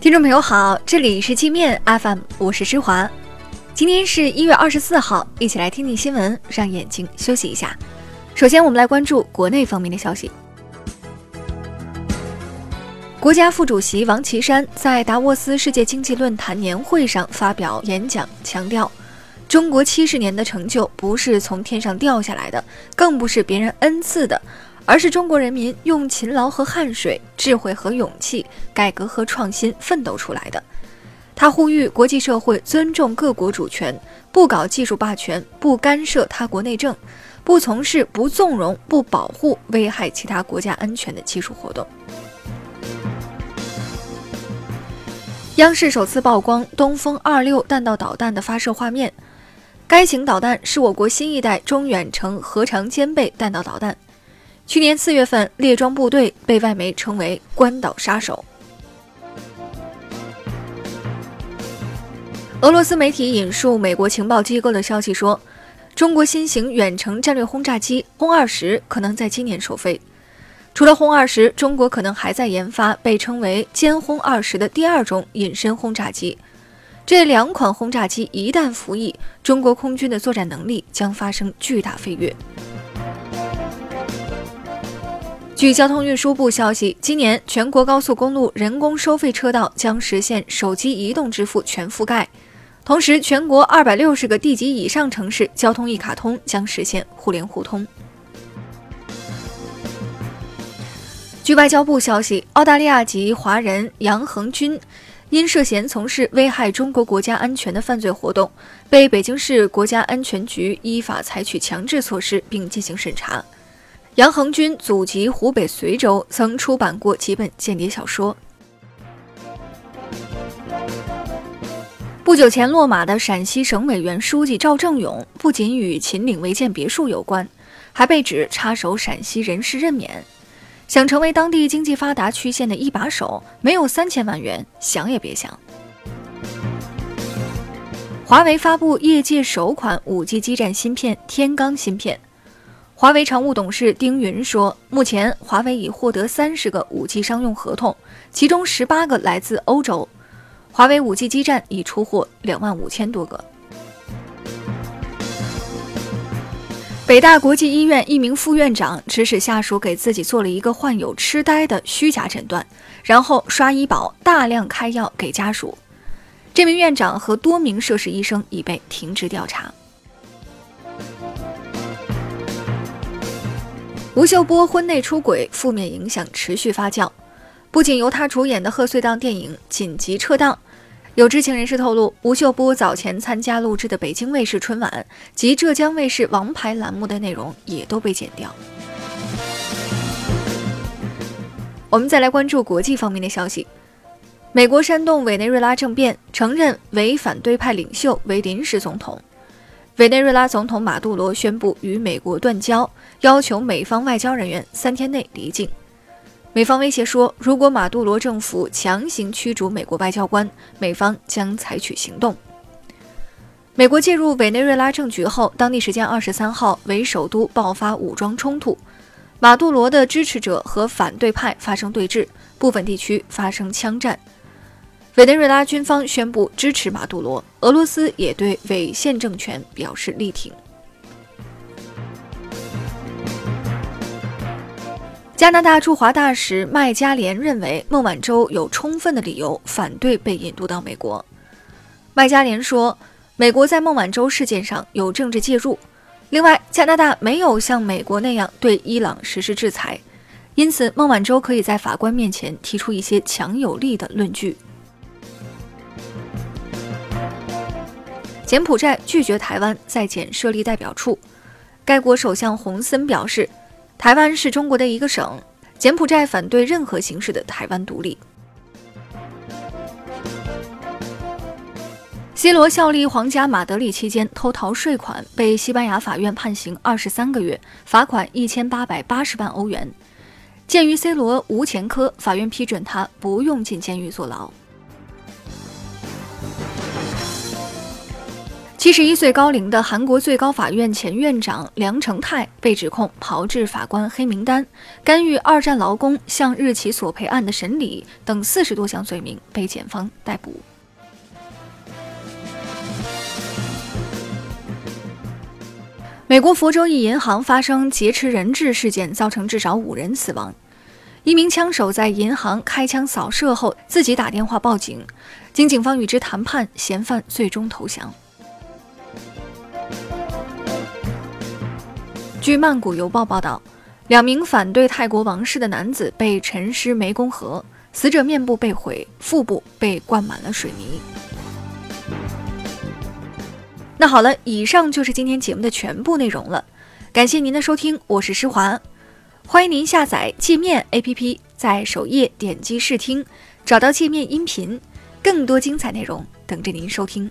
听众朋友好，这里是界面 FM，我是施华。今天是一月二十四号，一起来听听新闻，让眼睛休息一下。首先，我们来关注国内方面的消息。国家副主席王岐山在达沃斯世界经济论坛年会上发表演讲，强调，中国七十年的成就不是从天上掉下来的，更不是别人恩赐的。而是中国人民用勤劳和汗水、智慧和勇气、改革和创新奋斗出来的。他呼吁国际社会尊重各国主权，不搞技术霸权，不干涉他国内政，不从事、不纵容、不保护危害其他国家安全的技术活动。央视首次曝光东风二六弹道导弹的发射画面，该型导弹是我国新一代中远程核常兼备弹道导弹。去年四月份，列装部队被外媒称为“关岛杀手”。俄罗斯媒体引述美国情报机构的消息说，中国新型远程战略轰炸机轰二十可能在今年首飞。除了轰二十，中国可能还在研发被称为“歼轰二十”的第二种隐身轰炸机。这两款轰炸机一旦服役，中国空军的作战能力将发生巨大飞跃。据交通运输部消息，今年全国高速公路人工收费车道将实现手机移动支付全覆盖，同时，全国二百六十个地级以上城市交通一卡通将实现互联互通。据外交部消息，澳大利亚籍华人杨恒军因涉嫌从事危害中国国家安全的犯罪活动，被北京市国家安全局依法采取强制措施并进行审查。杨恒军祖籍湖北随州，曾出版过几本间谍小说。不久前落马的陕西省委原书记赵正永，不仅与秦岭违建别墅有关，还被指插手陕西人事任免。想成为当地经济发达区县的一把手，没有三千万元，想也别想。华为发布业界首款五 G 基站芯片天罡芯片。华为常务董事丁云说：“目前，华为已获得三十个五 G 商用合同，其中十八个来自欧洲。华为五 G 基站已出货两万五千多个。”北大国际医院一名副院长指使下属给自己做了一个患有痴呆的虚假诊断，然后刷医保大量开药给家属。这名院长和多名涉事医生已被停职调查。吴秀波婚内出轨，负面影响持续发酵。不仅由他主演的贺岁档电影紧急撤档，有知情人士透露，吴秀波早前参加录制的北京卫视春晚及浙江卫视王牌栏目的内容也都被剪掉。我们再来关注国际方面的消息：美国煽动委内瑞拉政变，承认为反对派领袖为临时总统。委内瑞拉总统马杜罗宣布与美国断交，要求美方外交人员三天内离境。美方威胁说，如果马杜罗政府强行驱逐美国外交官，美方将采取行动。美国介入委内瑞拉政局后，当地时间二十三号，为首都爆发武装冲突，马杜罗的支持者和反对派发生对峙，部分地区发生枪战。委内瑞拉军方宣布支持马杜罗，俄罗斯也对违宪政权表示力挺。加拿大驻华大使麦加连认为，孟晚舟有充分的理由反对被引渡到美国。麦加连说，美国在孟晚舟事件上有政治介入。另外，加拿大没有像美国那样对伊朗实施制裁，因此孟晚舟可以在法官面前提出一些强有力的论据。柬埔寨拒绝台湾在柬设立代表处。该国首相洪森表示，台湾是中国的一个省，柬埔寨反对任何形式的台湾独立。C 罗效力皇家马德里期间偷逃税款，被西班牙法院判刑二十三个月，罚款一千八百八十万欧元。鉴于 C 罗无前科，法院批准他不用进监狱坐牢。七十一岁高龄的韩国最高法院前院长梁成泰被指控炮制法官黑名单、干预二战劳工向日企索赔案的审理等四十多项罪名，被检方逮捕。美国佛州一银行发生劫持人质事件，造成至少五人死亡。一名枪手在银行开枪扫射后，自己打电话报警，经警方与之谈判，嫌犯最终投降。据《曼谷邮报》报道，两名反对泰国王室的男子被沉尸湄公河，死者面部被毁，腹部被灌满了水泥。那好了，以上就是今天节目的全部内容了，感谢您的收听，我是施华，欢迎您下载界面 APP，在首页点击试听，找到界面音频，更多精彩内容等着您收听。